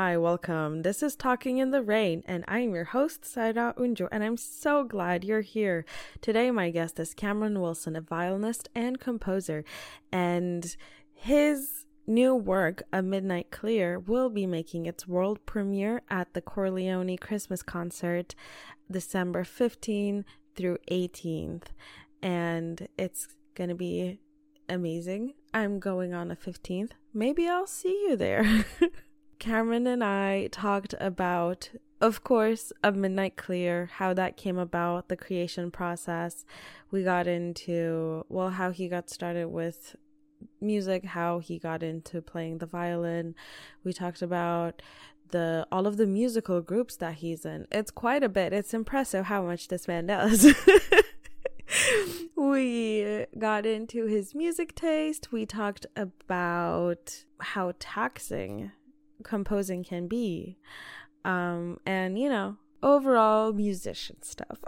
hi, welcome. This is Talking in the Rain, and I am your host, Saida Unjo, and I'm so glad you're here. Today, my guest is Cameron Wilson, a violinist and composer, and his new work, A Midnight Clear, will be making its world premiere at the Chor Leoni Christmas concert December 15th through 18th, and it's going to be amazing. I'm going on the 15th. Maybe I'll see you there. Cameron and I talked about, of course, A Midnight Clear, how that came about, the creation process. We got into, well, how he got started with music, how he got into playing the violin. We talked about the all of the musical groups that he's in. It's quite a bit. It's impressive how much this man does. we got into his music taste. We talked about how taxing composing can be. Um, and, you know, overall musician stuff.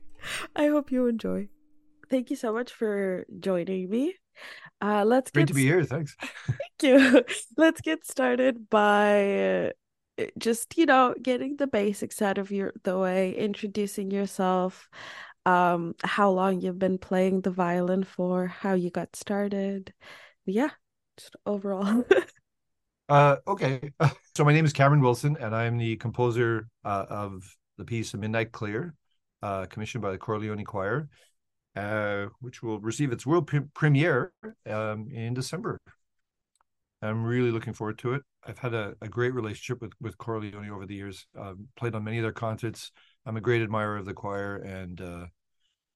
I hope you enjoy. Thank you so much for joining me. Uh, let's great to be here. Thanks. Thank you. Let's get started by uh, just you know getting the basics out of your the way, introducing yourself, um, how long you've been playing the violin for, how you got started. Yeah, just overall. Uh, okay. So my name is Cameron Wilson, and I'm the composer uh, of the piece "A Midnight Clear," uh, commissioned by the Chor Leoni Choir, uh, which will receive its world pre- premiere um, in December. I'm really looking forward to it. I've had a, a great relationship with with Chor Leoni over the years. Um, played on many of their concerts. I'm a great admirer of the choir, and uh,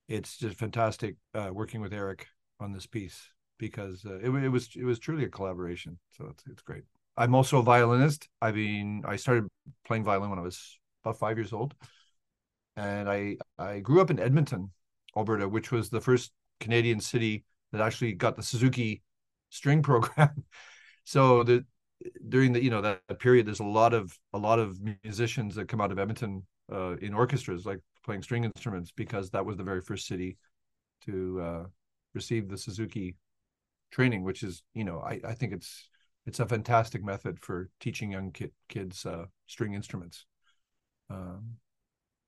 it's just fantastic uh, working with Eric on this piece because it, it was it was truly a collaboration. So it's it's great. I'm also a violinist. I mean, I started playing violin when I was about five years old, and I I grew up in Edmonton, Alberta, which was the first Canadian city that actually got the Suzuki string program. so the during the you know that period, there's a lot of a lot of musicians that come out of Edmonton uh, in orchestras, like playing string instruments, because that was the very first city to uh, receive the Suzuki training, which is you know I I think it's it's a fantastic method for teaching young kid, kids uh, string instruments. Um,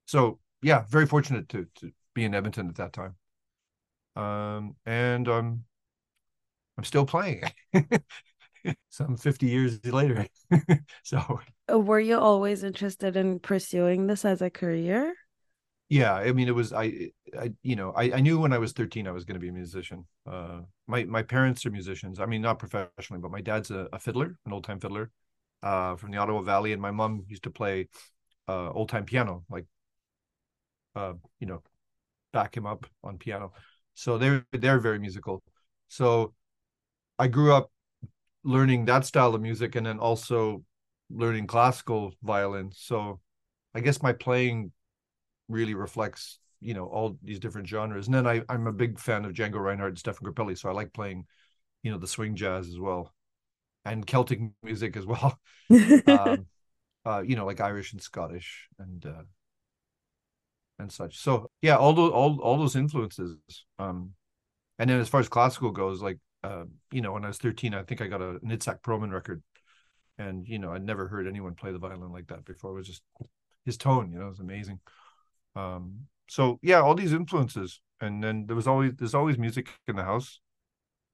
so yeah, very fortunate to to be in Edmonton at that time. Um, and um, I'm still playing. Some 50 years later. so uh, were you always interested in pursuing this as a career? Yeah i mean it was i i you know i, I knew when i was 13 i was going to be a musician. Uh my my parents are musicians. I mean not professionally but my dad's a, a fiddler an old time fiddler uh from the ottawa valley. And my mom used to play uh old time piano like uh you know back him up on piano. So they're they're very musical. So i grew up learning that style of music and then also learning classical violin. So i guess my playing really reflects you know all these different genres. And then I, i'm a big fan of django reinhardt and Stéphane Grappelli so i like playing you know the swing jazz as well and celtic music as well. Um, uh, you know like irish and scottish and uh, and such. So yeah all those all, all those influences um and then as far as classical goes like uh, you know when i was 13 i think i got a an itzhak perlman record. And you know i'd never heard anyone play the violin like that before. It was just his tone you know it was amazing um, so yeah, all these influences, and then there was always there's always music in the house,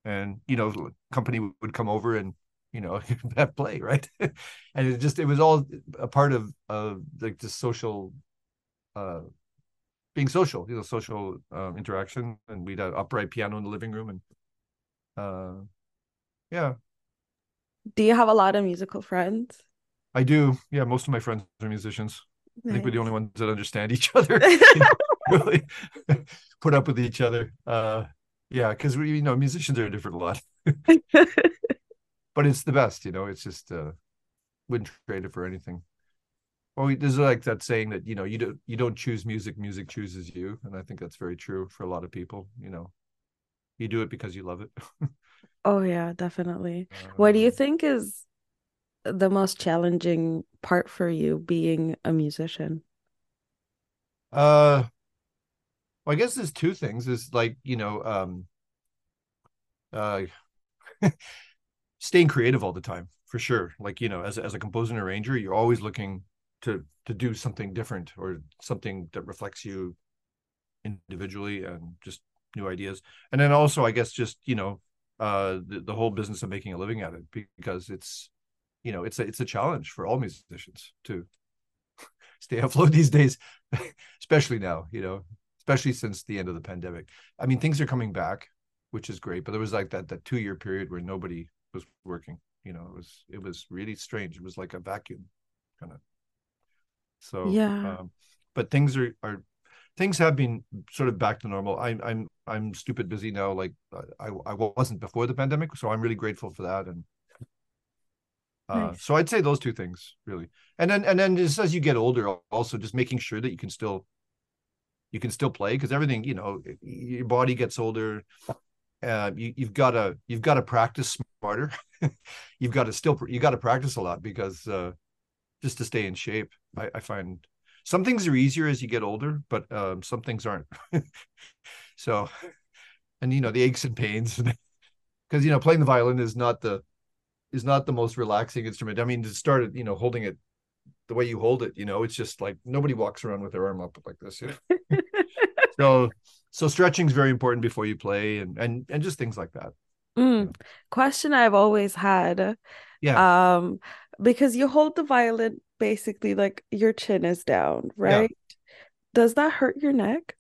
and you know, company would come over and you know have play right, and it just it was all a part of of like the social, uh, being social, you know, social um, interaction, and we'd have upright piano in the living room, and uh, yeah. Do you have a lot of musical friends? I do. Yeah, most of my friends are musicians. Nice. I think we're the only ones that understand each other. really put up with each other. Uh, yeah, because we, you know, musicians are a different lot. but it's the best, you know. It's just uh, wouldn't trade it for anything. Well, there's like that saying that you know you don't you don't choose music, music chooses you, and I think that's very true for a lot of people. You know, you do it because you love it. oh yeah, definitely. Uh, what do you think is the most challenging part for you being a musician? Uh well, I guess there's two things. Is like, you know, um uh staying creative all the time. for sure. Like you know, as as a composer and arranger, you're always looking to to do something different or something that reflects you individually and just new ideas. And then also, I guess, just you know, uh, the, the whole business of making a living at it because it's you know it's a it's a challenge for all musicians to stay afloat these days, especially now. You know, especially since the end of the pandemic. I mean, things are coming back, which is great, but there was like that that two year period where nobody was working. You know, it was it was really strange. It was like a vacuum, kind of. So yeah, um, but things are are things have been sort of back to normal. I, I'm I'm stupid busy now. Like I I wasn't before the pandemic, so I'm really grateful for that. And uh, nice. so I'd say those two things really. And then and then just as you get older, also just making sure that you can still you can still play because everything you know your body gets older. Uh, you, you've got to you've got to practice smarter. you've got to still you got to practice a lot because uh, just to stay in shape. I, I find some things are easier as you get older, but um, some things aren't. so, and you know the aches and pains, because you know playing the violin is not the is not the most relaxing instrument. I mean, to start it, you know holding it the way you hold it, you know, it's just like nobody walks around with their arm up like this. You know? so, so stretching is very important before you play, and and and just things like that. Mm. Question I've always had. Yeah. Um, because you hold the violin basically like your chin is down, right? Yeah. Does that hurt your neck?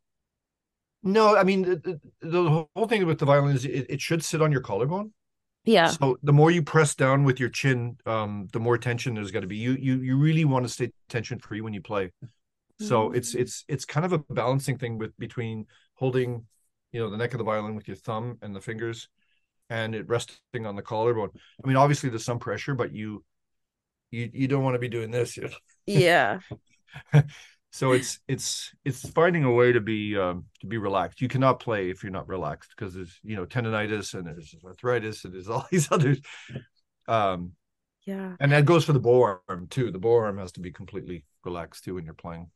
No, I mean the, the whole thing with the violin is it, it, should sit on your collarbone. Yeah. So the more you press down with your chin, um, the more tension there's got to be. You you you really want to stay tension free when you play. So mm-hmm. it's it's it's kind of a balancing thing with between holding, you know, the neck of the violin with your thumb and the fingers, and it resting on the collarbone. I mean, obviously there's some pressure, but you you you don't want to be doing this. You know? Yeah. so it's it's it's finding a way to be um, to be relaxed. You cannot play if you're not relaxed because there's you know tendonitis and there's arthritis and there's all these others. Um, yeah, and that goes for the bow arm too. The bow arm has to be completely relaxed too when you're playing.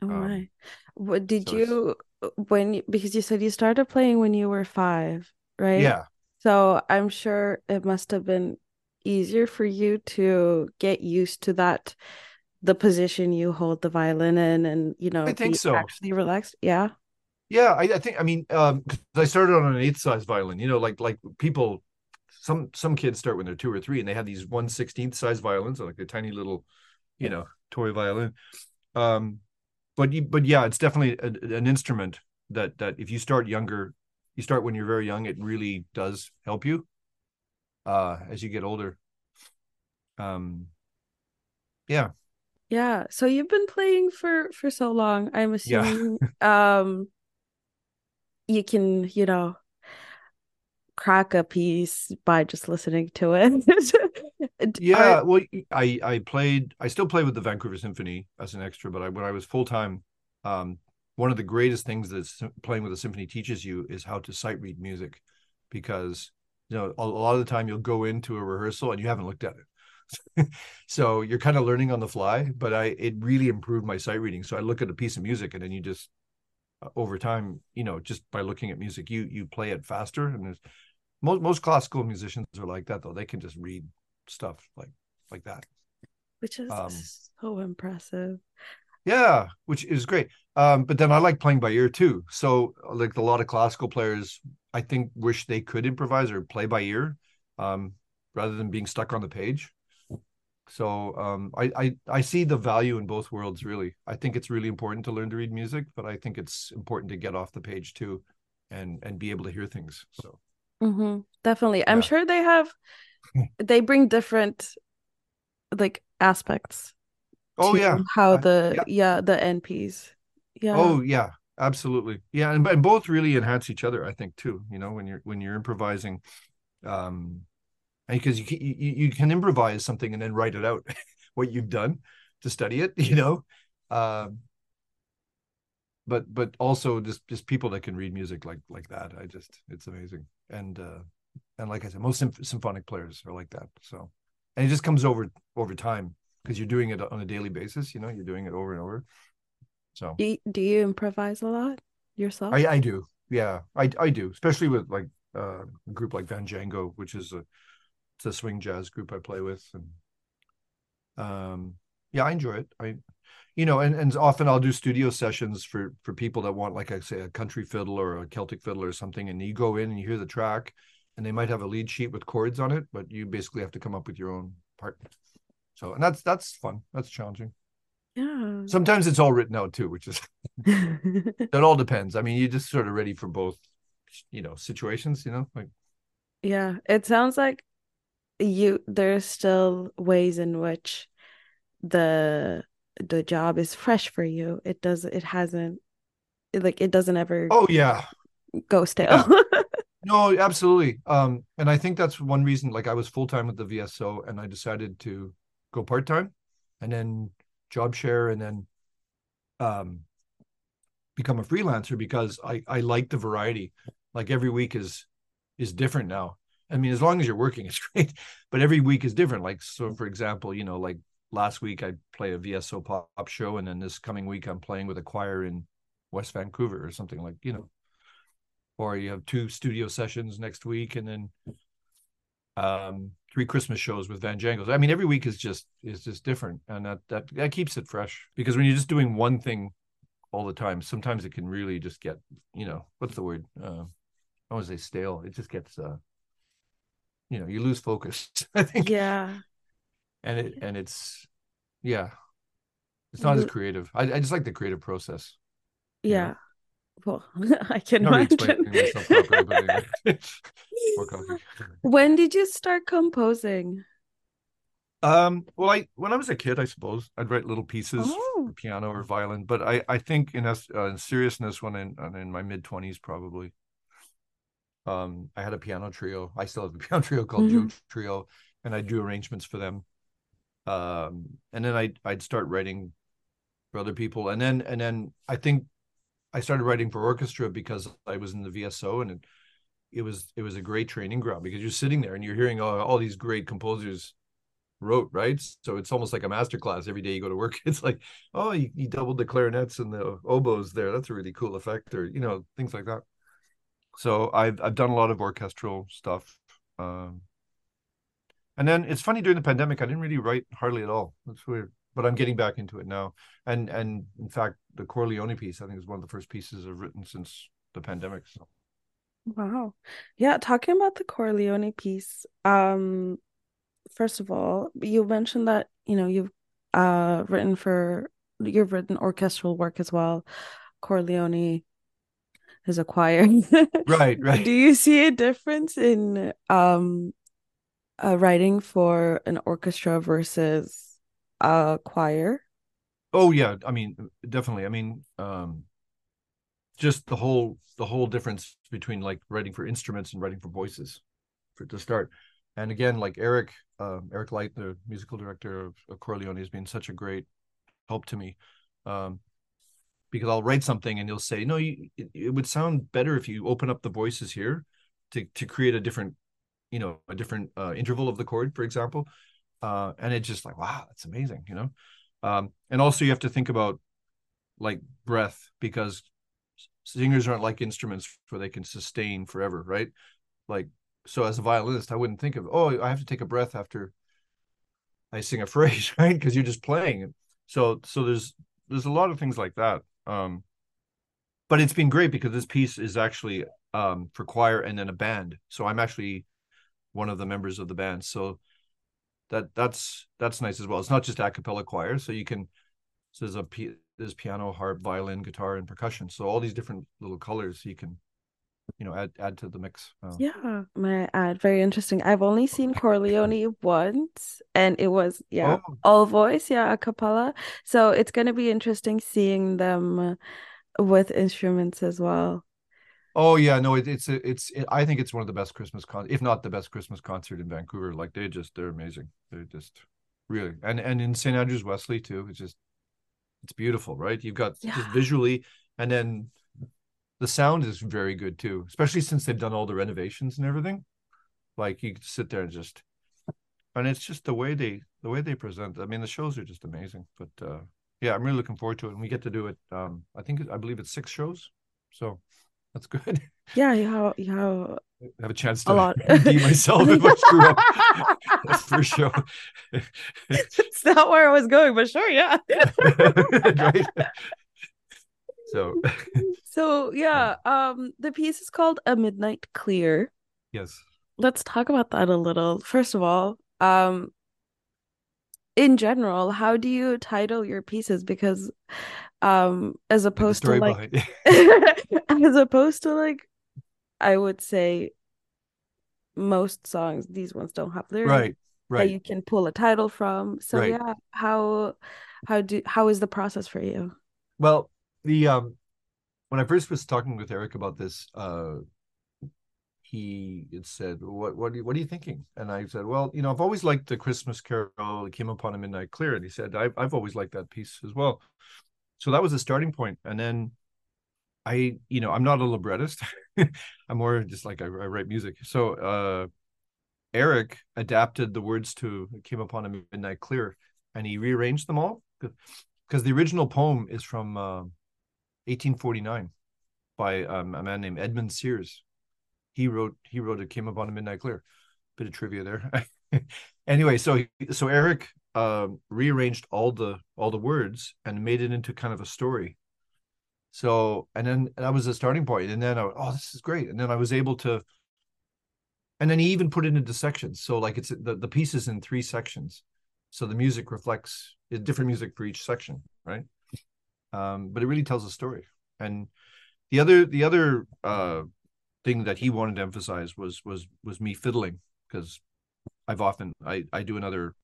Oh um, my! What did so you when because you said you started playing when you were five, right? Yeah. So I'm sure it must have been easier for you to get used to that the position you hold the violin in and you know i think so. actually relaxed? Yeah. Yeah I, I, think i mean um i started on an eighth size violin you know like like people some some kids start when they're two or three and they have these 1 16th size violins like a tiny little you know toy violin. Um but you but yeah it's definitely a, an instrument that that if you start younger you start when you're very young it really does help you uh as you get older. Um yeah yeah so you've been playing for for so long i'm assuming yeah. um you can you know crack a piece by just listening to it yeah Are... well i i played i still play with the vancouver symphony as an extra but I, when i was full-time um one of the greatest things that playing with a symphony teaches you is how to sight read music because you know a, a lot of the time you'll go into a rehearsal and you haven't looked at it so you're kind of learning on the fly but i it really improved my sight reading. So i look at a piece of music and then you just uh, over time you know just by looking at music you you play it faster and there's most most classical musicians are like that though. They can just read stuff like like that. Which is um, so impressive. Yeah which is great. Um but then i like playing by ear too. So like a lot of classical players I think wish they could improvise or play by ear um, rather than being stuck on the page. So um, I, I I see the value in both worlds. Really, I think it's really important to learn to read music, but I think it's important to get off the page too, and and be able to hear things. So mm-hmm. definitely, yeah. I'm sure they have. they bring different like aspects. Oh yeah, how the uh, yeah. yeah the NPs. Yeah. Oh yeah, absolutely yeah and, and both really enhance each other i think too you know when you're when you're improvising um because you, you you can improvise something and then write it out what you've done to study it you know? Um but but also just just people that can read music like like that i just it's amazing. And uh and like i said most symph- symphonic players are like that so. And it just comes over over time because you're doing it on a daily basis you know you're doing it over and over. So. Do you, do you improvise a lot yourself? I, I do. Yeah, I I do, especially with like uh, a group like Van Django, which is a a swing jazz group I play with, and um, yeah, I enjoy it. I, you know, and and often I'll do studio sessions for for people that want, like I say, a country fiddle or a Celtic fiddle or something, and you go in and you hear the track, and they might have a lead sheet with chords on it, but you basically have to come up with your own part. So, and that's that's fun. That's challenging. Yeah. Sometimes it's all written out too, which is it all depends. I mean, you're just sort of ready for both, you know, situations. You know, like yeah, it sounds like you there are still ways in which the the job is fresh for you. It does it hasn't like it doesn't ever oh yeah go stale. Yeah. no, absolutely. Um, and I think that's one reason. Like I was full time with the VSO, and I decided to go part time, and then job share, and then um, become a freelancer because I I like the variety. Like every week is is different now. I mean, as long as you're working, it's great. But every week is different. Like so, for example, you know, like last week I play a VSO pop show, and then this coming week I'm playing with a choir in West Vancouver or something like you know. Or you have two studio sessions next week, and then um three Christmas shows with Van Django. I mean, every week is just is just different, and that that that keeps it fresh. Because when you're just doing one thing all the time, sometimes it can really just get you know what's the word? Uh, I want to say stale. It just gets uh, you know, you lose focus. I think. Yeah. And it and it's yeah, it's not as creative. I I just like the creative process. Yeah. know? Well, I can Not imagine. properly, anyway. When did you start composing? Um, well, I when I was a kid, I suppose I'd write little pieces Oh. for piano or violin, but I I think in uh, in seriousness when in uh, in my mid twenties probably. Um, I had a piano trio. I still have a piano trio called Mhm. Joe Trio, and I do arrangements for them. Um, and then I I'd start writing for other people, and then and then I think I started writing for orchestra because I was in the VSO, and it, it was it was a great training ground because you're sitting there and you're hearing all, all these great composers wrote, right? So it's almost like a master class every day you go to work. It's like, oh, you, you doubled the clarinets and the oboes there. That's a really cool effect, or you know, things like that. So I've I've done a lot of orchestral stuff. Um, and then it's funny during the pandemic, I didn't really write hardly at all. That's weird. But I'm getting back into it now. And and in fact, the Chor Leoni piece, I think, is one of the first pieces I've written since the pandemic. So Wow. Yeah, talking about the Chor Leoni piece, um, first of all, you mentioned that, you know, you've uh written for you've written orchestral work as well. Chor Leoni is a choir. right, right. Do you see a difference in um uh, writing for an orchestra versus a choir? Oh yeah, I mean, definitely. I mean, um, just the whole the whole difference between like writing for instruments and writing for voices, for to start. And again, like Eric, um, Erick Lichte, the musical director of, of Chor Leoni, has been such a great help to me. Um, because I'll write something and you'll say, no, you, it, it would sound better if you open up the voices here to to create a different, you know, a different uh, interval of the chord, for example. Uh, and it's just like, wow, that's amazing, you know. Um, and also you have to think about like breath because singers aren't like instruments where they can sustain forever, right? Like so as a violinist, I wouldn't think of oh, I have to take a breath after I sing a phrase, right? Because you're just playing. So so there's there's a lot of things like that. Um but it's been great because this piece is actually um for choir and then a band. So I'm actually one of the members of the band. So that that's that's nice as well. It's not just a cappella choir, so you can so there's a there's piano, harp, violin, guitar, and percussion. So all these different little colors you can you know add add to the mix. Uh, Yeah, my ad, very interesting. I've only seen Chor Leoni once, and it was yeah, Oh, all voice, yeah, a cappella. So it's gonna be interesting seeing them with instruments as well. oh yeah, no, it, it's it's it, I think it's one of the best Christmas con, if not the best Christmas concert in Vancouver. Like they just they're amazing. They're just really and and in St Andrews Wesley too. It's just it's beautiful, right? You've got just visually, and then the sound is very good too, especially since they've done all the renovations and everything. Like you could sit there and just, and it's just the way they the way they present. I mean, the shows are just amazing. But uh yeah, I'm really looking forward to it, and we get to do it. Um, I think I believe it's six shows, so that's good. Yeah, how how have a chance to A lot. myself if I screw up. That's for sure. it's not where I was going, but sure, yeah. right. So so yeah, um, the piece is called A Midnight Clear. yes. Let's talk about that a little. First of all, um, in general, how do you title your pieces? Because um, as opposed to like as opposed to like I would say most songs, these ones don't have lyrics right. that Right. you can pull a title from. So Right. yeah, how how do how is the process for you? Well, the um when I first was talking with Eric about this, uh he said, "What what are you, what are you thinking?" And I said, "Well, you know, I've always liked the Christmas Carol. It came upon a midnight clear." And he said, "I've I've always liked that piece as well." So that was the starting point, and then I, you know, I'm not a librettist. I'm more just like I, I write music. So uh Eric adapted the words to "It Came Upon a Midnight Clear," and he rearranged them all because the original poem is from uh, 1849 by um, a man named Edmund Sears. He wrote he wrote "It Came Upon a Midnight Clear." Bit of trivia there. anyway, so so Eric um, rearranged all the all the words and made it into kind of a story. So and then that was the starting point, and then I, oh, this is great, and then I was able to and then he even put it into sections so like it's the, the piece is in three sections so the music reflects different music for each section right um but it really tells a story and the other the other uh thing that he wanted to emphasize was was was me fiddling because i've often i i do another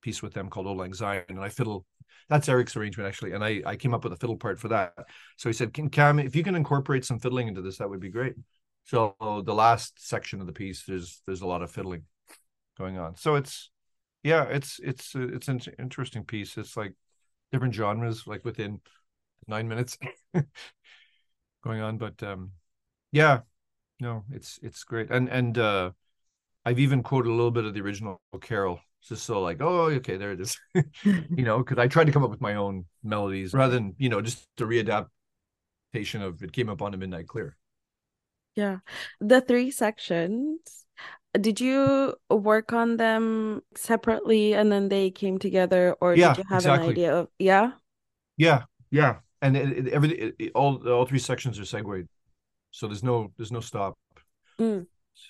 piece with them called old lang and i fiddle that's eric's arrangement actually and i i came up with a fiddle part for that so he said can cam if you can incorporate some fiddling into this that would be great so the last section of the piece, there's there's a lot of fiddling going on. So it's yeah, it's it's it's an interesting piece. It's like different genres, like within nine minutes going on. But um, yeah, no, it's it's great. And and uh, I've even quoted a little bit of the original Carol, just so like, oh, okay, there it is. you know, because I tried to come up with my own melodies rather than you know just the readaptation of it came up on a midnight clear. Yeah. The three sections, did you work on them separately and then they came together, or Yeah, did you have exactly. an idea of, yeah? Yeah, yeah, and it, it, every it, it- all all three sections are segued, so there's no there's no stop. Mm.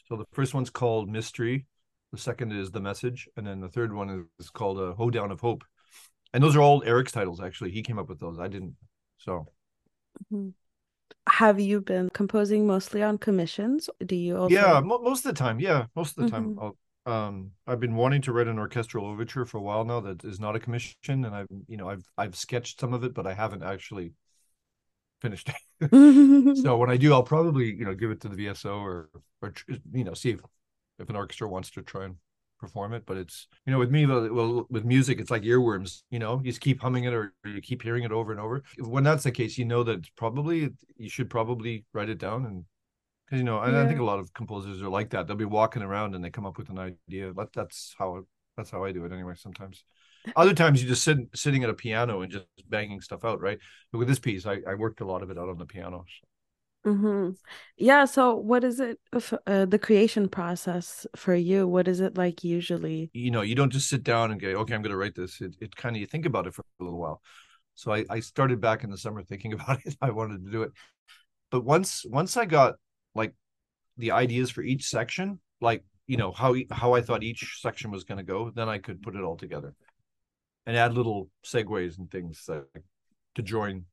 So the first one's called Mystery, the second is The Message, and then the third one is, called a Hoedown of Hope, and those are all Eric's titles. Actually, he came up with those. I didn't. So Mhm. Have you been composing mostly on commissions? Do you also? yeah, mo- most of the time, yeah, most of the time. Mhm. I'll, um, I've been wanting to write an orchestral overture for a while now. That is not a commission, and I've you know I've I've sketched some of it, but I haven't actually finished. It. so when I do, I'll probably you know give it to the VSO or or you know see if if an orchestra wants to try and perform it. But it's you know with me, well, with music, it's like earworms. You know, you just keep humming it or you keep hearing it over and over. When that's the case, you know that it's probably you should probably write it down and. Because you know, and I think a lot of composers are like that. They'll be walking around and they come up with an idea. That that's how that's how I do it anyway. Sometimes, other times you just sit sitting at a piano and just banging stuff out, right? But with this piece, I, I worked a lot of it out on the piano. Hmm Yeah, so what is it, uh, the creation process for you? What is it like usually? you know, you don't just sit down and go, okay, I'm going to write this. It, it kind of, you think about it for a little while. So I, I started back in the summer thinking about it. I wanted to do it. But once, once I got like the ideas for each section, like, you know, how, how I thought each section was going to go, then I could put it all together and add little segues and things that, to join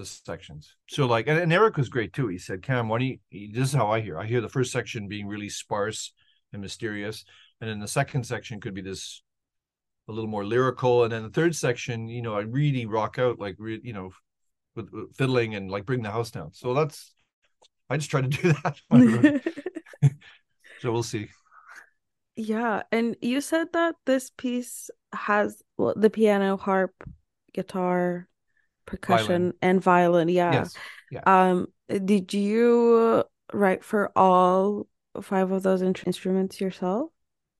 the sections. So like, and, and Eric was great too. He said, Cam, why don't you, this is how I hear. I hear the first section being really sparse and mysterious. And then the second section could be this a little more lyrical. And then the third section, you know, I really rock out like, re- you know, with, with fiddling and like bring the house down. So that's, I just try to do that. when I write. so we'll see. Yeah, and you said that this piece has well, the piano, harp, guitar, percussion, Violin. and violin. Yeah. Yes. Yeah. Um, did you write for all five of those in- instruments yourself?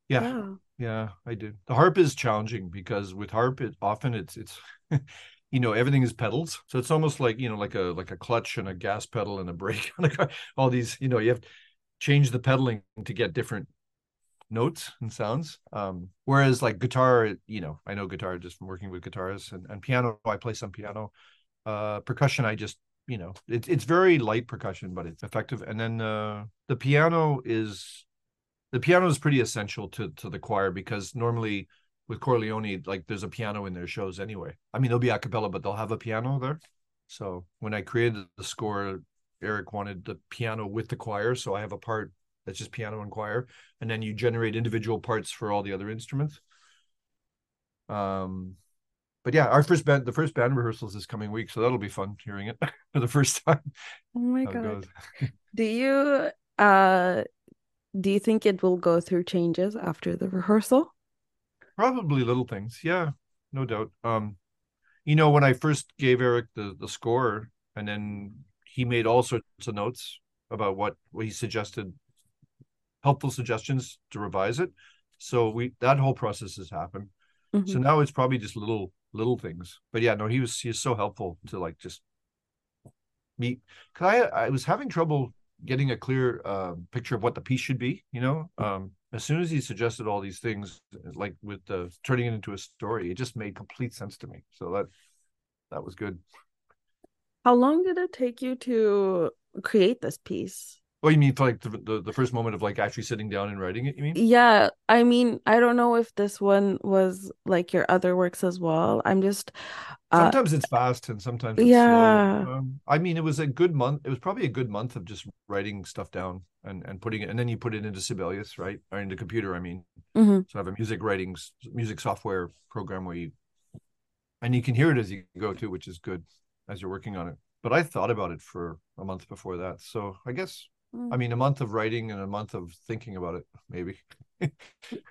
Yeah. Wow. Yeah, I did. The harp is challenging because with harp, it often it's it's you know everything is pedals, so it's almost like you know like a like a clutch and a gas pedal and a brake on a car. All these you know you have to change the pedaling to get different notes and sounds. Um, whereas like guitar, you know, I know guitar just from working with guitarists and, and piano, I play some piano. Uh, percussion, I just, you know, it's it's very light percussion, but it's effective. And then uh, the piano is the piano is pretty essential to to the choir because normally with Chor Leoni, like there's a piano in their shows anyway. I mean, they'll be a cappella, but they'll have a piano there. So when I created the score, Eric wanted the piano with the choir, so I have a part that's just piano and choir, and then you generate individual parts for all the other instruments. Um, but yeah, our first band, the first band rehearsals this coming week, so that'll be fun hearing it for the first time. Oh my god! do you uh, do you think it will go through changes after the rehearsal? Probably little things, yeah, no doubt. Um, you know, when I first gave Eric the the score, and then he made all sorts of notes about what, what he suggested helpful suggestions to revise it. So we that whole process has happened. Mm-hmm. So now it's probably just little little things. But yeah, no, he was he was so helpful to like just meet. Cause I I was having trouble getting a clear uh, picture of what the piece should be. You know, um, as soon as he suggested all these things, like with the turning it into a story, it just made complete sense to me. So that that was good. How long did it take you to create this piece? Oh, you mean like the, the, the first moment of like actually sitting down and writing it? You mean? Yeah, I mean, I don't know if this one was like your other works as well. I'm just uh, sometimes it's fast and sometimes it's yeah. slow. Um, I mean, it was a good month. It was probably a good month of just writing stuff down and and putting it, and then you put it into Sibelius, right, or into computer. I mean, mm-hmm. so I have a music writing music software program where you and you can hear it as you go too, which is good as you're working on it. But I thought about it for a month before that, so I guess I mean, a month of writing and a month of thinking about it, maybe.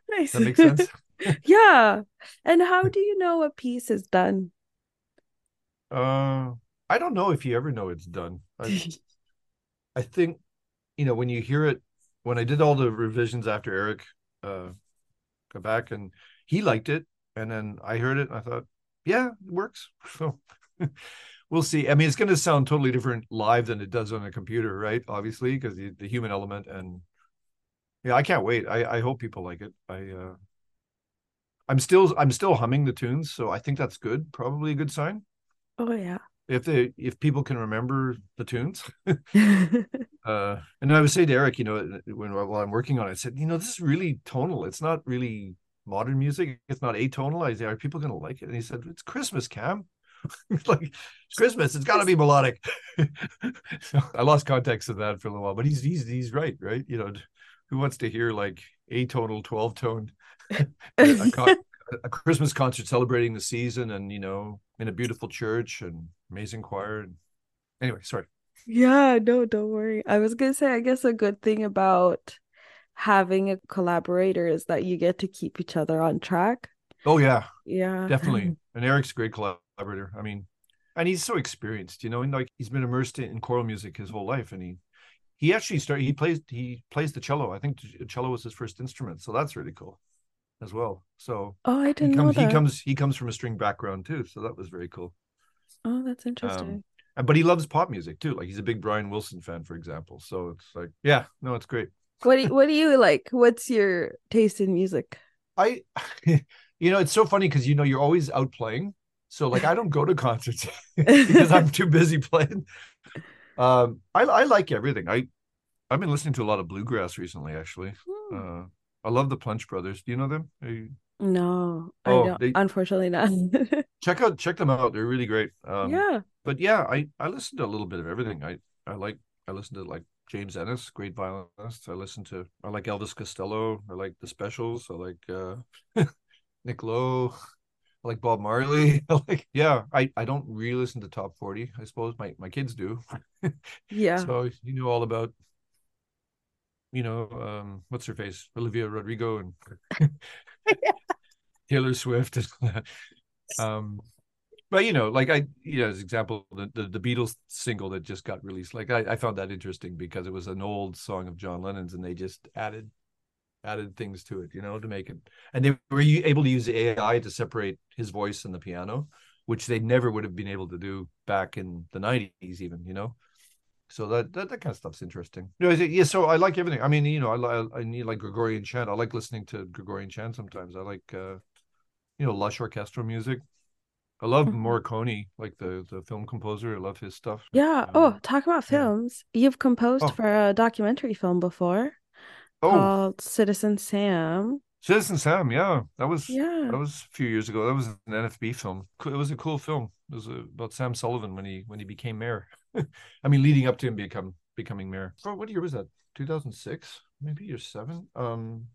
nice. that makes sense. yeah. And how do you know a piece is done? Uh, I don't know if you ever know it's done. I, I think, you know, when you hear it, when I did all the revisions after Eric uh, got back and he liked it, and then I heard it, and I thought, yeah, it works. So we'll see. I mean, it's going to sound totally different live than it does on a computer, right? Obviously, because the, the human element and yeah, I can't wait. I I hope people like it. I uh I'm still I'm still humming the tunes, so I think that's good. Probably a good sign. Oh yeah. If they if people can remember the tunes, uh, and I would say to Eric, you know, when while I'm working on it, I said, you know, this is really tonal. It's not really modern music. It's not atonal. I are people going to like it? And he said, it's Christmas, Cam. like it's Christmas, it's got to be melodic. so I lost context of that for a little while, but he's he's he's right, right? You know, who wants to hear like atonal, twelve tone, a, con- a, Christmas concert celebrating the season, and you know, in a beautiful church and amazing choir. And... Anyway, sorry. Yeah, no, don't worry. I was gonna say, I guess a good thing about having a collaborator is that you get to keep each other on track. Oh yeah, yeah, definitely. And Eric's a great collaborator collaborator. I mean, and he's so experienced, you know, and like he's been immersed in choral music his whole life, and he he actually started. He plays he plays the cello. I think cello was his first instrument, so that's really cool as well. So oh, I didn't he comes, know that. He comes he comes from a string background too, so that was very cool. Oh, that's interesting. Um, but he loves pop music too. Like he's a big Brian Wilson fan, for example. So it's like, yeah, no, it's great. What do you, what do you like? What's your taste in music? I, you know, it's so funny because you know you're always out playing, so like I don't go to concerts because I'm too busy playing. Um, I I like everything. I I've been listening to a lot of bluegrass recently. Actually, hmm. uh, I love the Punch Brothers. Do you know them? You... No, oh, I don't. They... Unfortunately, not. check out check them out. They're really great. Um, yeah. But yeah, I I listen to a little bit of everything. I I like I listen to like James Ehnes, great violinist. I listen to I like Elvis Costello. I like the Specials. I like uh, Nick Lowe. Like Bob Marley. like, yeah, I, I don't really listen to top 40. I suppose my, my kids do. yeah. So you know all about, you know, um, what's her face? Olivia Rodrigo and Taylor Swift. um, but you know, like I, you know, as example, the, the, the Beatles single that just got released, like I, I found that interesting because it was an old song of John Lennon's, and they just added added things to it, you know, to make it. And they were able to use the AI to separate his voice and the piano, which they never would have been able to do back in the 90s, even, you know. so that, that that kind of stuff's interesting. You know, yeah. So I like everything. I mean, you know, I I need like Gregorian chant. I like listening to Gregorian chant sometimes. I like uh, you know, lush orchestral music. I love Mhm. Morricone, like the the film composer. I love his stuff. Yeah. Um, Oh, talk about yeah. films. You've composed Oh, for a documentary film before oh, called Citizen Sam. Citizen Sam. Yeah, that was Yeah. that was a few years ago. That was an NFB film. It was a cool film. It was about Sam Sullivan when he when he became mayor. I mean, leading up to him become becoming mayor. What year was that? Two thousand six, maybe year seven. Um,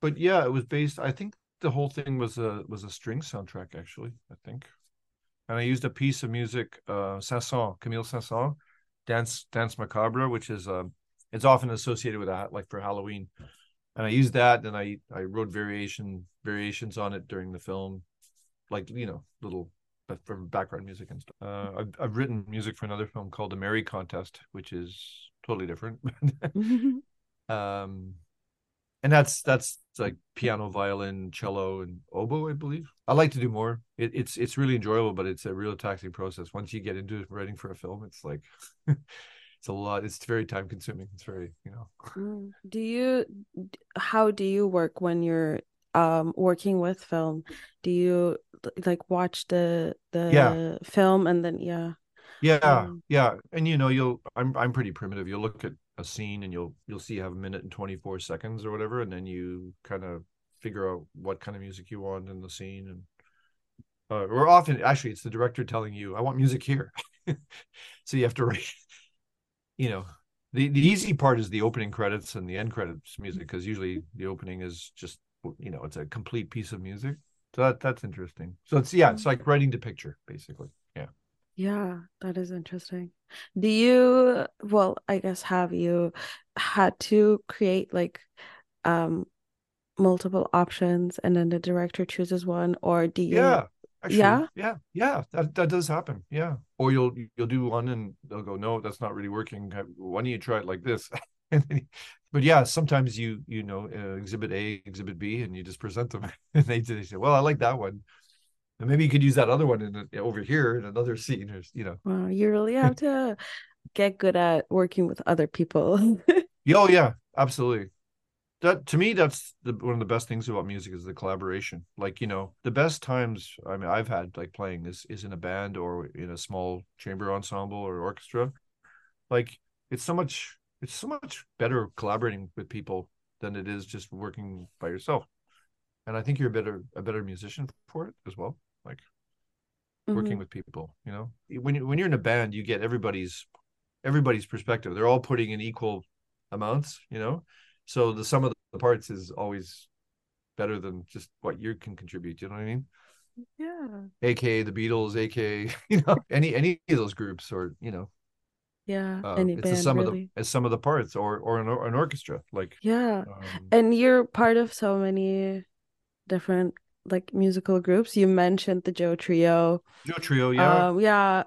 but yeah, it was based. I think the whole thing was a was a string soundtrack actually. I think, and I used a piece of music, uh, Saint-Saëns, Camille Saint-Saëns, Danse Danse Macabre, which is um, it's often associated with that, like for Halloween. And I used that, and I I wrote variation variations on it during the film, like you know little for background music and stuff. Uh, I've I've written music for another film called The Merry Contest, which is totally different. um, and that's that's like piano, violin, cello, and oboe, I believe. I like to do more. It, it's it's really enjoyable, but it's a real taxing process. Once you get into writing for a film, it's like it's a lot. It's very time consuming. It's very you know. Mm. Do you, how do you work when you're um working with film? Do you like watch the Yeah, the film and then yeah. yeah, Um, yeah. And you know, you'll I'm I'm pretty primitive. You'll look at a scene and you'll you'll see you have a minute and 24 seconds or whatever, and then you kind of figure out what kind of music you want in the scene and uh, or often actually it's the director telling you i want music here so you have to write you know the, the easy part is the opening credits and the end credits music because usually the opening is just you know it's a complete piece of music. So that that's interesting. So it's yeah it's like writing to picture basically. Yeah. Yeah, that is interesting. Do you, well, I guess have you had to create like um multiple options and then the director chooses one or do you yeah actually yeah? yeah yeah that, that does happen yeah. Or you'll you'll do one and they'll go no that's not really working. Why don't you try it like this? But yeah sometimes you you know uh, exhibit a exhibit b and you just present them. And they, they say well i like that one. And maybe you could use that other one in a, over here in another scene or you know. Wow, you really have to get good at working with other people. oh yeah absolutely that to me that's the one of the best things about music is the collaboration. Like you know the best times i mean i've had like playing is is in a band or in a small chamber ensemble or orchestra. Like it's so much it's so much better collaborating with people than it is just working by yourself. And i think you're a better a better musician for it as well like working Mhm. with people you know? When you when you're in a band you get everybody's everybody's perspective. They're all putting in equal amounts you know so the sum of the parts is always better than just what you can contribute you know what i mean Yeah. aka the beatles aka you know any any of those groups or you know Yeah, uh any it's the band sum of the really. it's some of the parts or or an, or an orchestra like Yeah. um And you're part of so many different like musical groups. You mentioned the Joe Trio. joe trio yeah Um, yeah,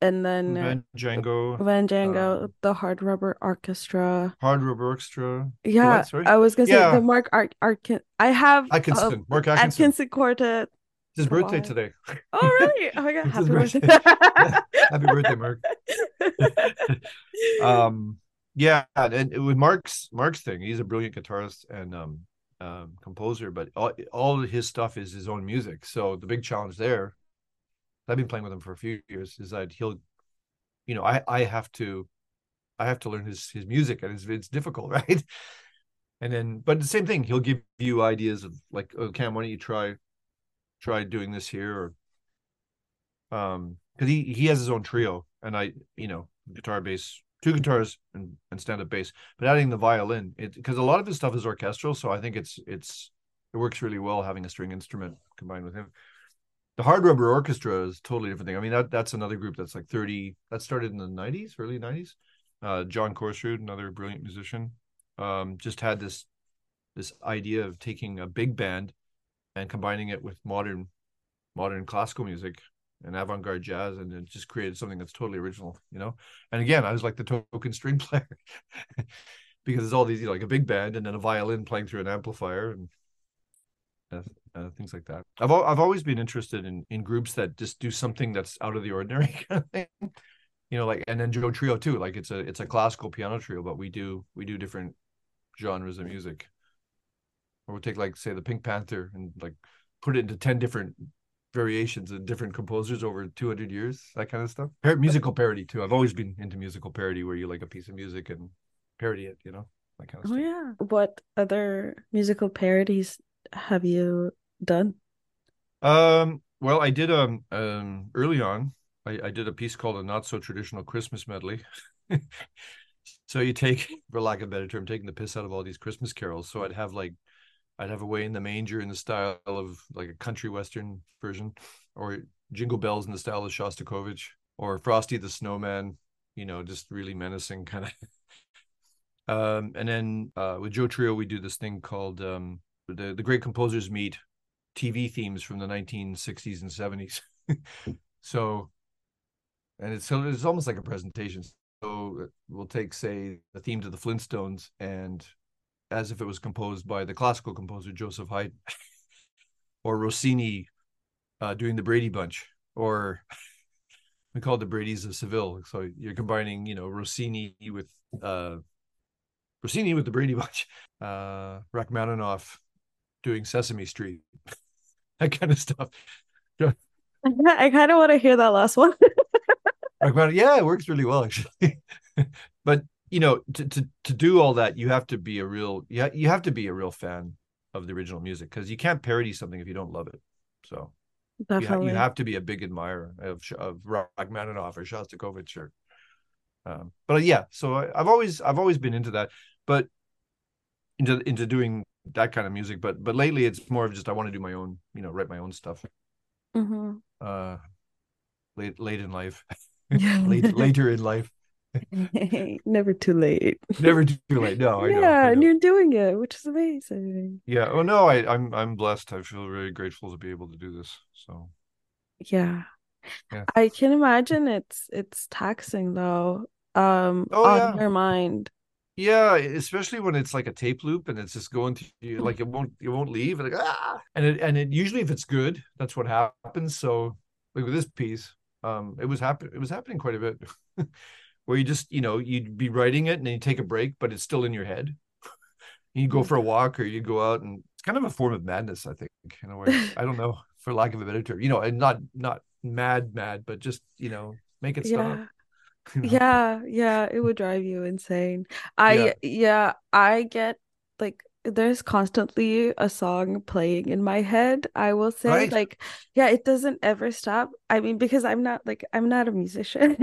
and then uh, van django Van Django, um the Hard Rubber Orchestra. hard rubber orchestra Yeah, what I was gonna say the Mark Art Arkin. I have uh atkinson mark atkinson Atkinson Quartet. it's his birthday today Oh, really? Oh my God, happy birthday. birthday happy birthday mark um yeah and with mark's mark's thing he's a brilliant guitarist and um um composer but all, all his stuff is his own music so the big challenge there i've been playing with him for a few years is that he'll you know i i have to i have to learn his his music and it's, it's difficult right? And then but the same thing he'll give you ideas of like oh cam why don't you try try doing this here? Or um because he he has his own trio and i you know guitar bass two guitars and, and stand-up bass but adding the violin it because a lot of his stuff is orchestral so i think it's it's it works really well having a string instrument combined with him the hard rubber orchestra is a totally different thing. I mean that that's another group that's like 30 that started in the 90s early 90s uh john korsrud another brilliant musician um just had this this idea of taking a big band and combining it with modern modern classical music and avant-garde jazz and it just created something that's totally original you know? And again i was like the token string player because it's all these you know, like a big band and then a violin playing through an amplifier and uh, uh, things like that i've al- i've always been interested in in groups that just do something that's out of the ordinary kind of thing you know, like and then Joe Trio too. Like it's a it's a classical piano trio, but we do we do different genres of music. Or we'll take like say the Pink Panther and like put it into ten different variations of different composers over 200 years that kind of stuff Par- musical parody too i've always been into musical parody where you like a piece of music and parody it you know that kind of Oh stuff yeah. What other musical parodies have you done? um well i did um um early on i, I did a piece called a not so traditional christmas medley so you take for lack of a better term taking the piss out of all these christmas carols so i'd have like I'd have Away in the Manger in the style of like a country western version, or Jingle Bells in the style of Shostakovich, or Frosty the Snowman, you know, just really menacing kind of. um, and then uh, with Joe Trio, we do this thing called um, the the Great Composers Meet TV themes from the 1960s and 70s. so, and it's so it's almost like a presentation. So we'll take, say, the theme to the Flintstones and as if it was composed by the classical composer Joseph Haydn, or Rossini uh, doing the Brady Bunch, or we call it the Brady's of Seville. So you're combining, you know, Rossini with uh, Rossini with the Brady Bunch, uh, Rachmaninoff doing Sesame Street, that kind of stuff. I kind of want to hear that last one. Yeah, it works really well actually. but you know to, to to do all that you have to be a real yeah you have to be a real fan of the original music because you can't parody something if you don't love it so you, ha- you have to be a big admirer of of Rachmaninoff or Shostakovich or um, but yeah so I, I've always I've always been into that but into into doing that kind of music but but lately it's more of just I want to do my own you know write my own stuff hmm uh late late in life late, later in life Never too late. Never too late. No, I yeah, know. I and know. you're doing it, which is amazing. Yeah. Oh no, I, I'm I'm blessed. I feel very grateful to be able to do this. So Yeah. Yeah. I can imagine it's it's taxing though, um, Oh, on yeah. your mind. Yeah, especially when it's like a tape loop and it's just going to you like it won't it won't leave and like ah and it and it usually if it's good that's what happens. So like with this piece, um, it was happen it was happening quite a bit. Where you just you know you'd be writing it and then you take a break, but it's still in your head. you go for a walk or you go out and it's kind of a form of madness, I think, in a way. I don't know, for lack of a better term, you know, and not not mad mad, but just you know make it stop. Yeah. you know? Yeah, yeah, it would drive you insane. I yeah, I get like there's constantly a song playing in my head, I will say. Right. Like, yeah, it doesn't ever stop. I mean, because I'm not like I'm not a musician.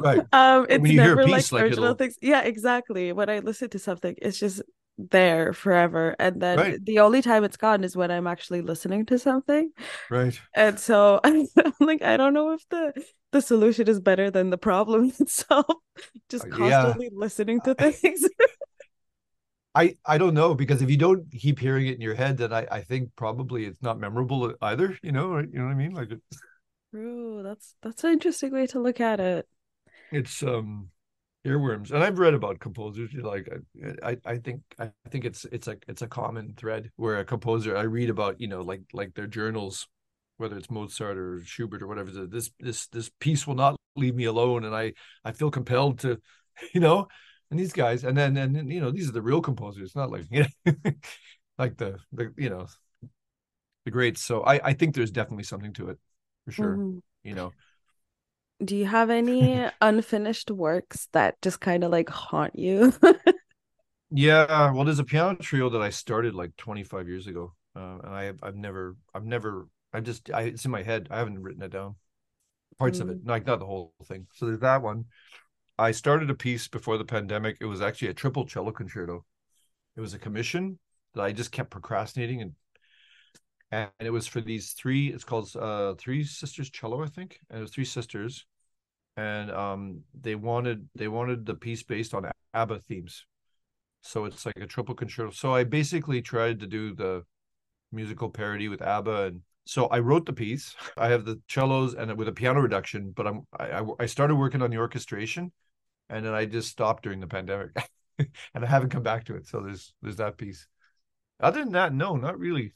Right. Um, it's you hear a never like like, original it'll- things. Yeah, exactly. When I listen to something, it's just there forever. And then Right. the only time it's gone is when I'm actually listening to something. Right. And so I'm like, I don't know if the the solution is better than the problem itself. Just Uh, yeah. constantly listening to things. I I don't know because if you don't keep hearing it in your head, then I I think probably it's not memorable either. You know, right? you know what I mean? Like it's True. That's that's an interesting way to look at it. it's um earworms, and I've read about composers. You know, like I I I think I think it's it's a it's a common thread where a composer I read about you know like like their journals, whether it's Mozart or Schubert or whatever. This this this piece will not leave me alone, and I I feel compelled to, you know. And these guys, and then and then, you know these are the real composers, not like you know, like the the you know the greats. So I I think there's definitely something to it, for sure. Mhm. You know, Do you have any unfinished works that just kind of like haunt you? Yeah, well, there's a piano trio that I started like 25 years ago, uh, and I I've never I've never I just I it's in my head. I haven't written it down. Parts of it, like not the whole thing. So there's that one. I started a piece before the pandemic. It was actually a triple cello concerto. It was a commission that I just kept procrastinating and and it was for these three it's called uh three sisters cello i think and it was three sisters and um they wanted they wanted the piece based on abba themes. So it's like a triple concerto so i basically tried to do the musical parody with abba and so i wrote the piece. I have the cellos and with a piano reduction but i'm i, I started working on the orchestration and then i just stopped during the pandemic and i haven't come back to it. So there's there's that piece. Other than that no not really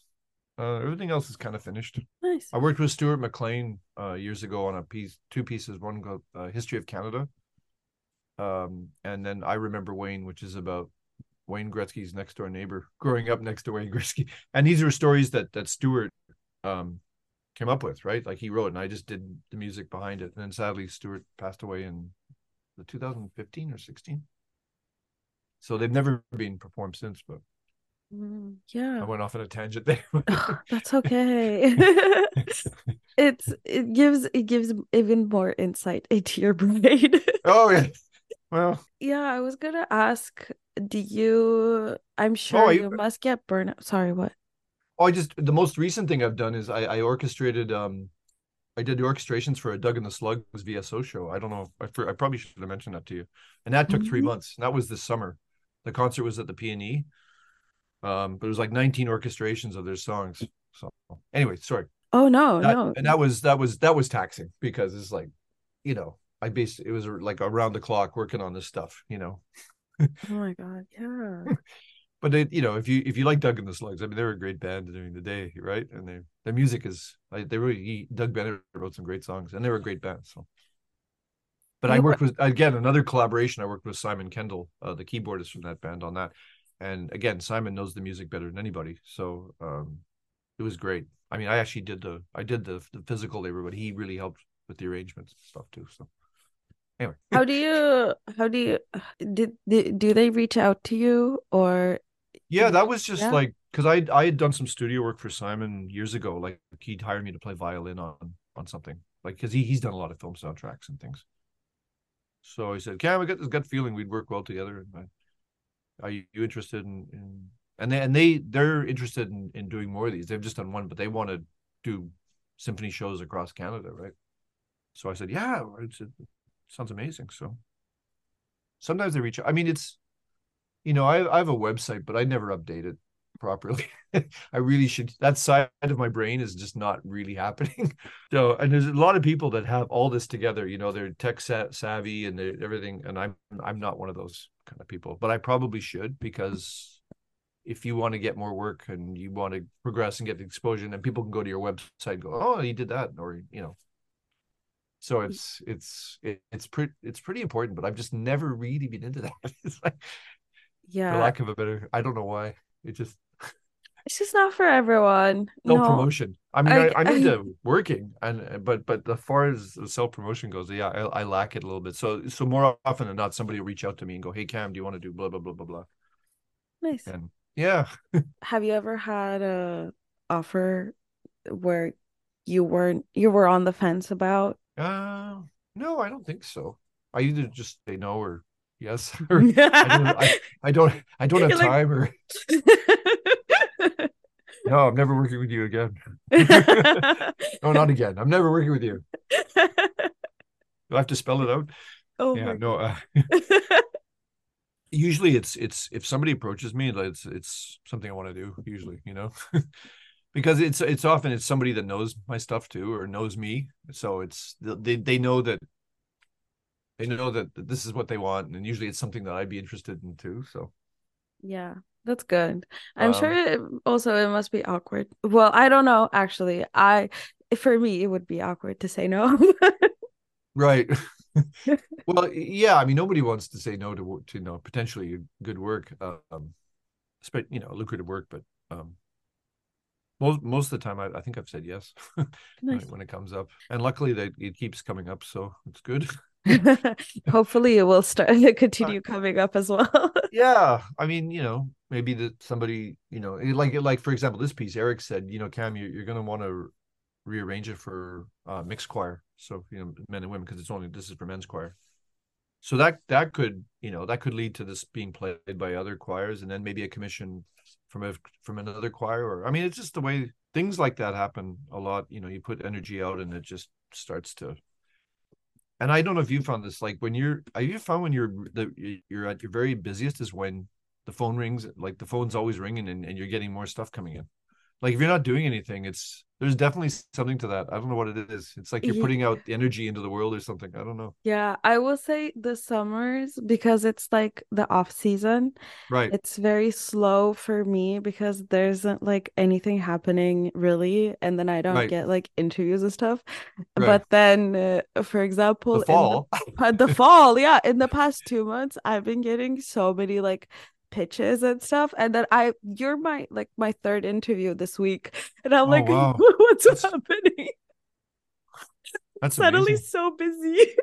uh, everything else is kind of finished. Nice. I worked with Stuart McLean uh, years ago on a piece, two pieces. One called uh, "History of Canada," um, and then I remember Wayne, which is about Wayne Gretzky's next door neighbor, growing up next to Wayne Gretzky. And these are stories that that Stuart um, came up with, right? Like he wrote, and I just did the music behind it. And then sadly, Stuart passed away in the 2015 or 16. So they've never been performed since, but Mm, yeah. I went off on a tangent there. That's okay. it's it gives it gives even more insight into your brain. oh yeah. Well, yeah, I was gonna ask, do you I'm sure I- you must get burnout. Sorry, what? oh, I just the most recent thing I've done is I, I orchestrated um I did the orchestrations for a Doug and the Slugs VSO show. I don't know. I, I probably should have mentioned that to you. And that took three Mhm. months. That was this summer. The concert was at the PNE. Um, but it was like 19 orchestrations of their songs. So anyway, sorry. Oh no, That- no. And that was that was that was taxing because it's like, you know, I based it was like around the clock working on this stuff, you know. Oh my god, yeah. But they, you know, if you if you like Doug and the Slugs, I mean, they're a great band during the day, right? And they their music is like they really he, Doug Bennett wrote some great songs, and they were a great band. So, but I Yeah, worked with again another collaboration. I worked with Simon Kendall, uh, the keyboardist from that band, on that. And again, Simon knows the music better than anybody, so um, it was great. I mean, I actually did the I did the the physical labor, but he really helped with the arrangements and stuff too. So, anyway, How do you how do you did, did do they reach out to you or Yeah, that was just Yeah. like because I I had done some studio work for Simon years ago. Like he'd hire me to play violin on on something. Like because he he's done a lot of film soundtracks and things. So he said, "Cam, I got this gut feeling we'd work well together." And I, are you, you interested in, in and they and they they're interested in in doing more of these. They've just done one, but they want to do symphony shows across Canada, right? So I said, "Yeah, it sounds amazing." So sometimes they reach out. I mean, it's you know, I, I have a website, but I never update it properly. I really should. That side of my brain is just not really happening. So, and there's a lot of people that have all this together. You know, they're tech savvy and they're everything, and I'm I'm not one of those kind of people. But I probably should because if you want to get more work and you want to progress and get the exposure, and people can go to your website and go, "Oh, you did that," or you know. So it's it's it's pretty it's pretty important, but I've just never really been into that. It's like for lack of a better i don't know why it just It's just not for everyone. self No. promotion i mean I- I, into working and but but as far as self promotion goes yeah I, I lack it a little bit so so more often than not somebody will reach out to me and go hey cam do you want to do blah blah blah blah blah Nice. and yeah Have you ever had a offer where you weren't you were on the fence about? uh no i don't think so i either just say no or yes or I don't I, I don't I don't have like- time or no I'm never working with you again. No not again. I'm never working with you. Do I have to spell it out? Oh yeah no uh, usually it's it's if somebody approaches me it's it's something i want to do usually you know? Because it's it's often it's somebody that knows my stuff too or knows me. So it's they they know that they know that this is what they want and usually it's something that i'd be interested in too so. Yeah, that's good. I'm Um, sure it, also it must be awkward. Well, I don't know actually. I for me it would be awkward to say no. right well yeah i mean nobody wants to say no to to you know potentially good work um spe- you know lucrative work but um most most of the time i, I think i've said yes when, Nice. it, when it comes up and luckily that it keeps coming up so it's good Hopefully it will start continue coming up as well. yeah i mean you know maybe that somebody you know like like for example this piece Erick said you know cam you're, you're going to want to rearrange it for uh mixed choir. So you know men and women because it's only this is for men's choir. So that that could you know that could lead to this being played by other choirs and then maybe a commission from a from another choir or i mean it's just the way things like that happen a lot you know you put energy out and it just starts to and i don't know if you found this like when you're have you found when you're the you're at your very busiest is when the phone rings like the phone's always ringing and, and you're getting more stuff coming in. Like if you're not doing anything it's there's definitely something to that. I don't know what it is. It's like you're putting out energy into the world or something. I don't know. Yeah, I will say the summers because it's like the off season. Right. It's very slow for me because there isn't like anything happening really, and then I don't Right. get like interviews and stuff. Right. But then, uh, for example, The fall. the, the fall, yeah, in the past two months, I've been getting so many like pitches and stuff, and then I, you're my like my third interview this week, and I'm Oh, like, wow. what's That's- happening? That's Suddenly amazing. so busy.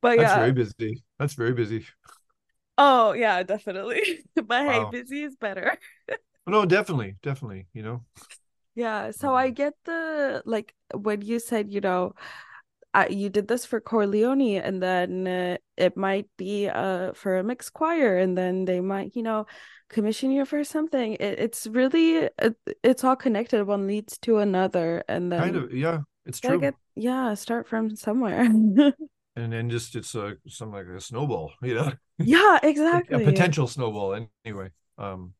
But That's yeah. very busy. That's very busy. Oh yeah, definitely. But hey, busy is better. No, definitely, definitely. You know. Yeah, so I Um, get the like when you said, you know, uh, you did this for Chor Leoni and then uh, it might be uh for a mixed choir and then they might, you know, commission you for something. It, it's really it, it's all connected. One leads to another and then Kind of. Yeah. It's true. get yeah, start from somewhere. and then just it's a some like a snowball. You know. Yeah, exactly. a potential snowball. Anyway. Um.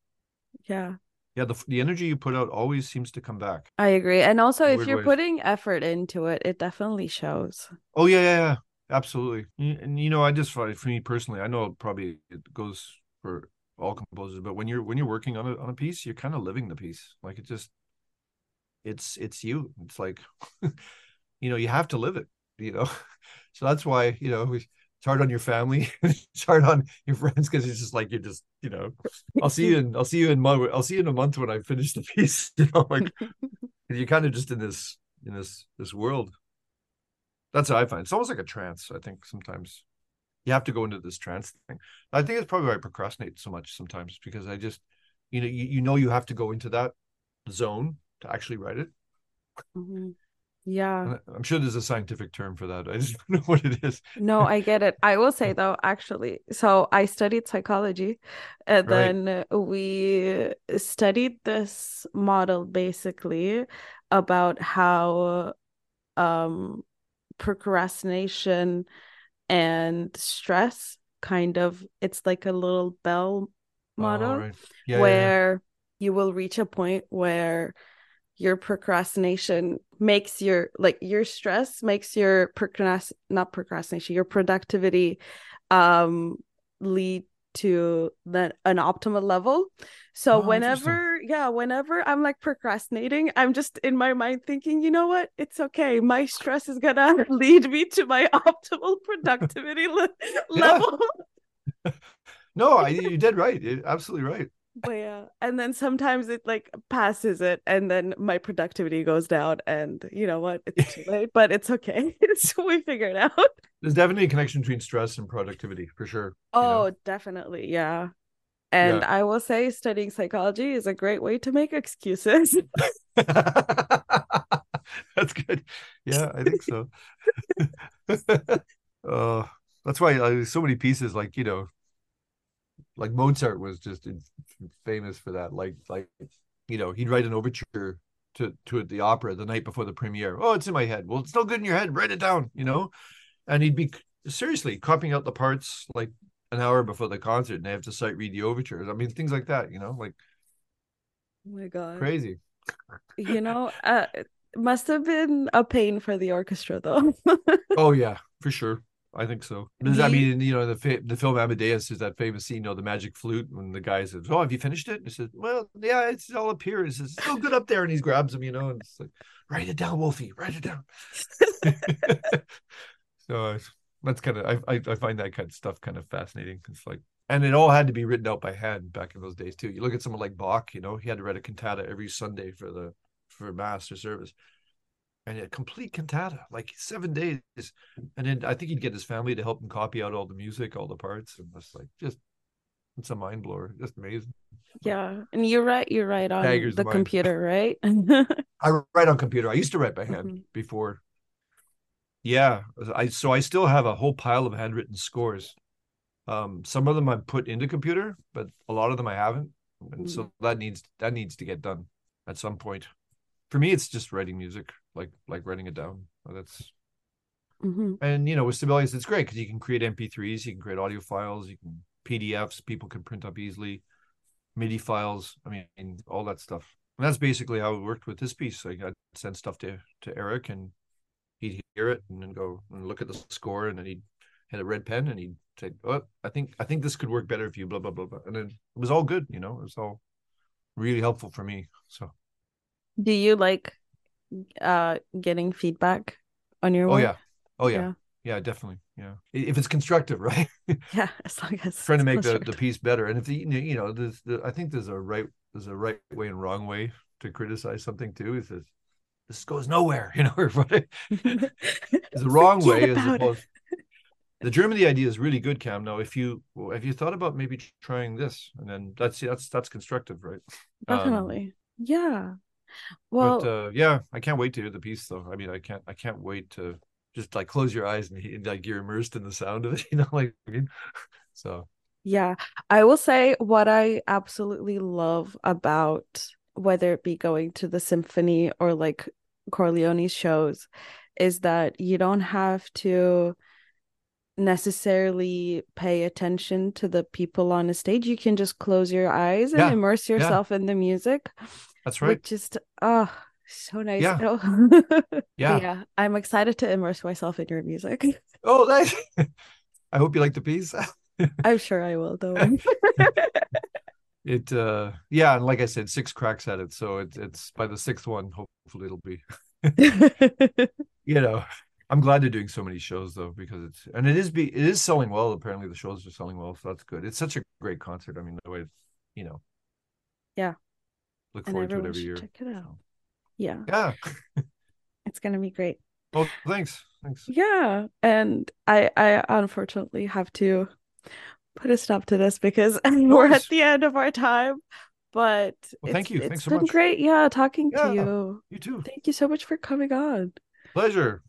Yeah. Yeah. The the energy you put out always seems to come back. I agree. And also, if you're ways. putting effort into it, it definitely shows. Oh yeah, yeah, yeah. Absolutely. And you know, I just find for me personally, I know it probably it goes for all composers, but when you're when you're working on a on a piece, you're kind of living the piece. Like it just it's it's you. It's like you know, you have to live it, you know. So that's why, you know, we- hard on your family, it's hard on your friends because it's just like you're just, you know, I'll see you in I'll see you in month I'll see you in a month when I finish the piece, you know, like you're kind of just in this in this this world. That's what I find. It's almost like a trance. I think sometimes you have to go into this trance thing. I think it's probably why I procrastinate so much sometimes because I just, you know, you, you know you have to go into that zone to actually write it. Mhm. Yeah. I'm sure there's a scientific term for that. I just don't know what it is. No, I get it. I will say though, actually, so I studied psychology, and Right. then we studied this model basically about how um procrastination and stress kind of it's like a little bell model Oh, right. Yeah, yeah, yeah. where you will reach a point where your procrastination makes your like your stress makes your procrast not procrastination your productivity um lead to the an optimal level. So Oh, whenever yeah whenever i'm like procrastinating i'm just in my mind thinking you know what? It's okay. My stress is gonna lead me to my optimal productivity le- level. No, I, you did right. You're absolutely right. But yeah, and then sometimes it like passes it, and then my productivity goes down, and you know what? It's too late, but it's okay. It's we figure it out. There's definitely a connection between stress and productivity for sure. you know? Oh, definitely, yeah. And Yeah. I will say, studying psychology is a great way to make excuses. That's good. Yeah, I think so. uh, that's why uh, so many pieces, like you know, like Mozart was just famous for that. Like, like you know, he'd write an overture to to the opera the night before the premiere. Oh, it's in my head. Well, it's no good in your head. Write it down. You know, and he'd be seriously copying out the parts like an hour before the concert, and they have to sight read the overtures. I mean, things like that. You know, like Oh my God. crazy. You know, uh, it must have been a pain for the orchestra though. Oh yeah, for sure. I think so. Because, I Do you- mean, you know, the fa- the film Amadeus is that famous scene, you know, the magic flute when the guy says, "Oh, have you finished it?" And he says, "Well, yeah, it's all up here." He says, "It's so good up there," and he grabs him, you know, and it's like, "Write it down, Wolfie. Write it down." so uh, that's kind of I, I I find that kind of stuff kind of fascinating. It's like, and it all had to be written out by hand back in those days too. You look at someone like Bach, you know, he had to write a cantata every Sunday for the for mass or service and a complete cantata, like seven days. And then I think he'd get his family to help him copy out all the music, all the parts, and it's like just it's a mind blower, just amazing. Yeah, and you're right. You're right on Daggers the mind. computer, right? I write on computer. I used to write by hand Mhm. before. Yeah, I so I still have a whole pile of handwritten scores. Um, some of them I put into computer, but a lot of them I haven't, and so that needs that needs to get done at some point. For me, it's just writing music, like like writing it down. That's Mhm. and you know with Sibelius it's great because you can create mp3s you can create audio files you can pdfs people can print up easily midi files i mean all that stuff And that's basically how it worked with this piece. Like I'd send stuff to to Erick, and he'd hear it, and then go and look at the score, and then he'd had a red pen, and he'd say, "Oh, I think I think this could work better if you blah blah blah blah." And then it was all good, you know. It was all really helpful for me. So. Do you like uh getting feedback on your oh work? yeah. Oh yeah. yeah. Yeah definitely. Yeah. If it's constructive right? Yeah as long as trying to make the, the piece better. And if the you know there's the, i think there's a right there's a right way and wrong way to criticize something too is this this goes nowhere you know right? A wrong way as opposed the germany idea is really good cam. Now if you have you thought about maybe trying this? And then that's that's that's constructive right? Definitely. Um, yeah well, but, uh, yeah, I can't wait to hear the piece though. I mean, I can't, I can't wait to just like close your eyes and, and like you're immersed in the sound of it, you know, like I mean, so. Yeah, I will say what I absolutely love about whether it be going to the symphony or like Chor Leoni's shows is that you don't have to necessarily pay attention to the people on the stage. You can just close your eyes and yeah, immerse yourself yeah. in the music. That's right. Just oh, so nice. Yeah. yeah. yeah. I'm excited to immerse myself in your music. Oh, nice. I hope you like the piece. I'm sure I will though. it uh yeah, and like I said, six cracks at it. So it's it's by the sixth one, hopefully it'll be you know. I'm glad they're doing so many shows though, because it's and it is be it is selling well. Apparently the shows are selling well, so that's good. It's such a great concert. I mean, the way you know. Yeah. Look forward to it every year. Check it out. So. Yeah. Yeah. it's gonna be great. Well, thanks. Thanks. Yeah. And I I unfortunately have to put a stop to this because we're at the end of our time. But well, thank you. It's Thanks so been much. great. Yeah, talking yeah, to you. You too. Thank you so much for coming on. Pleasure.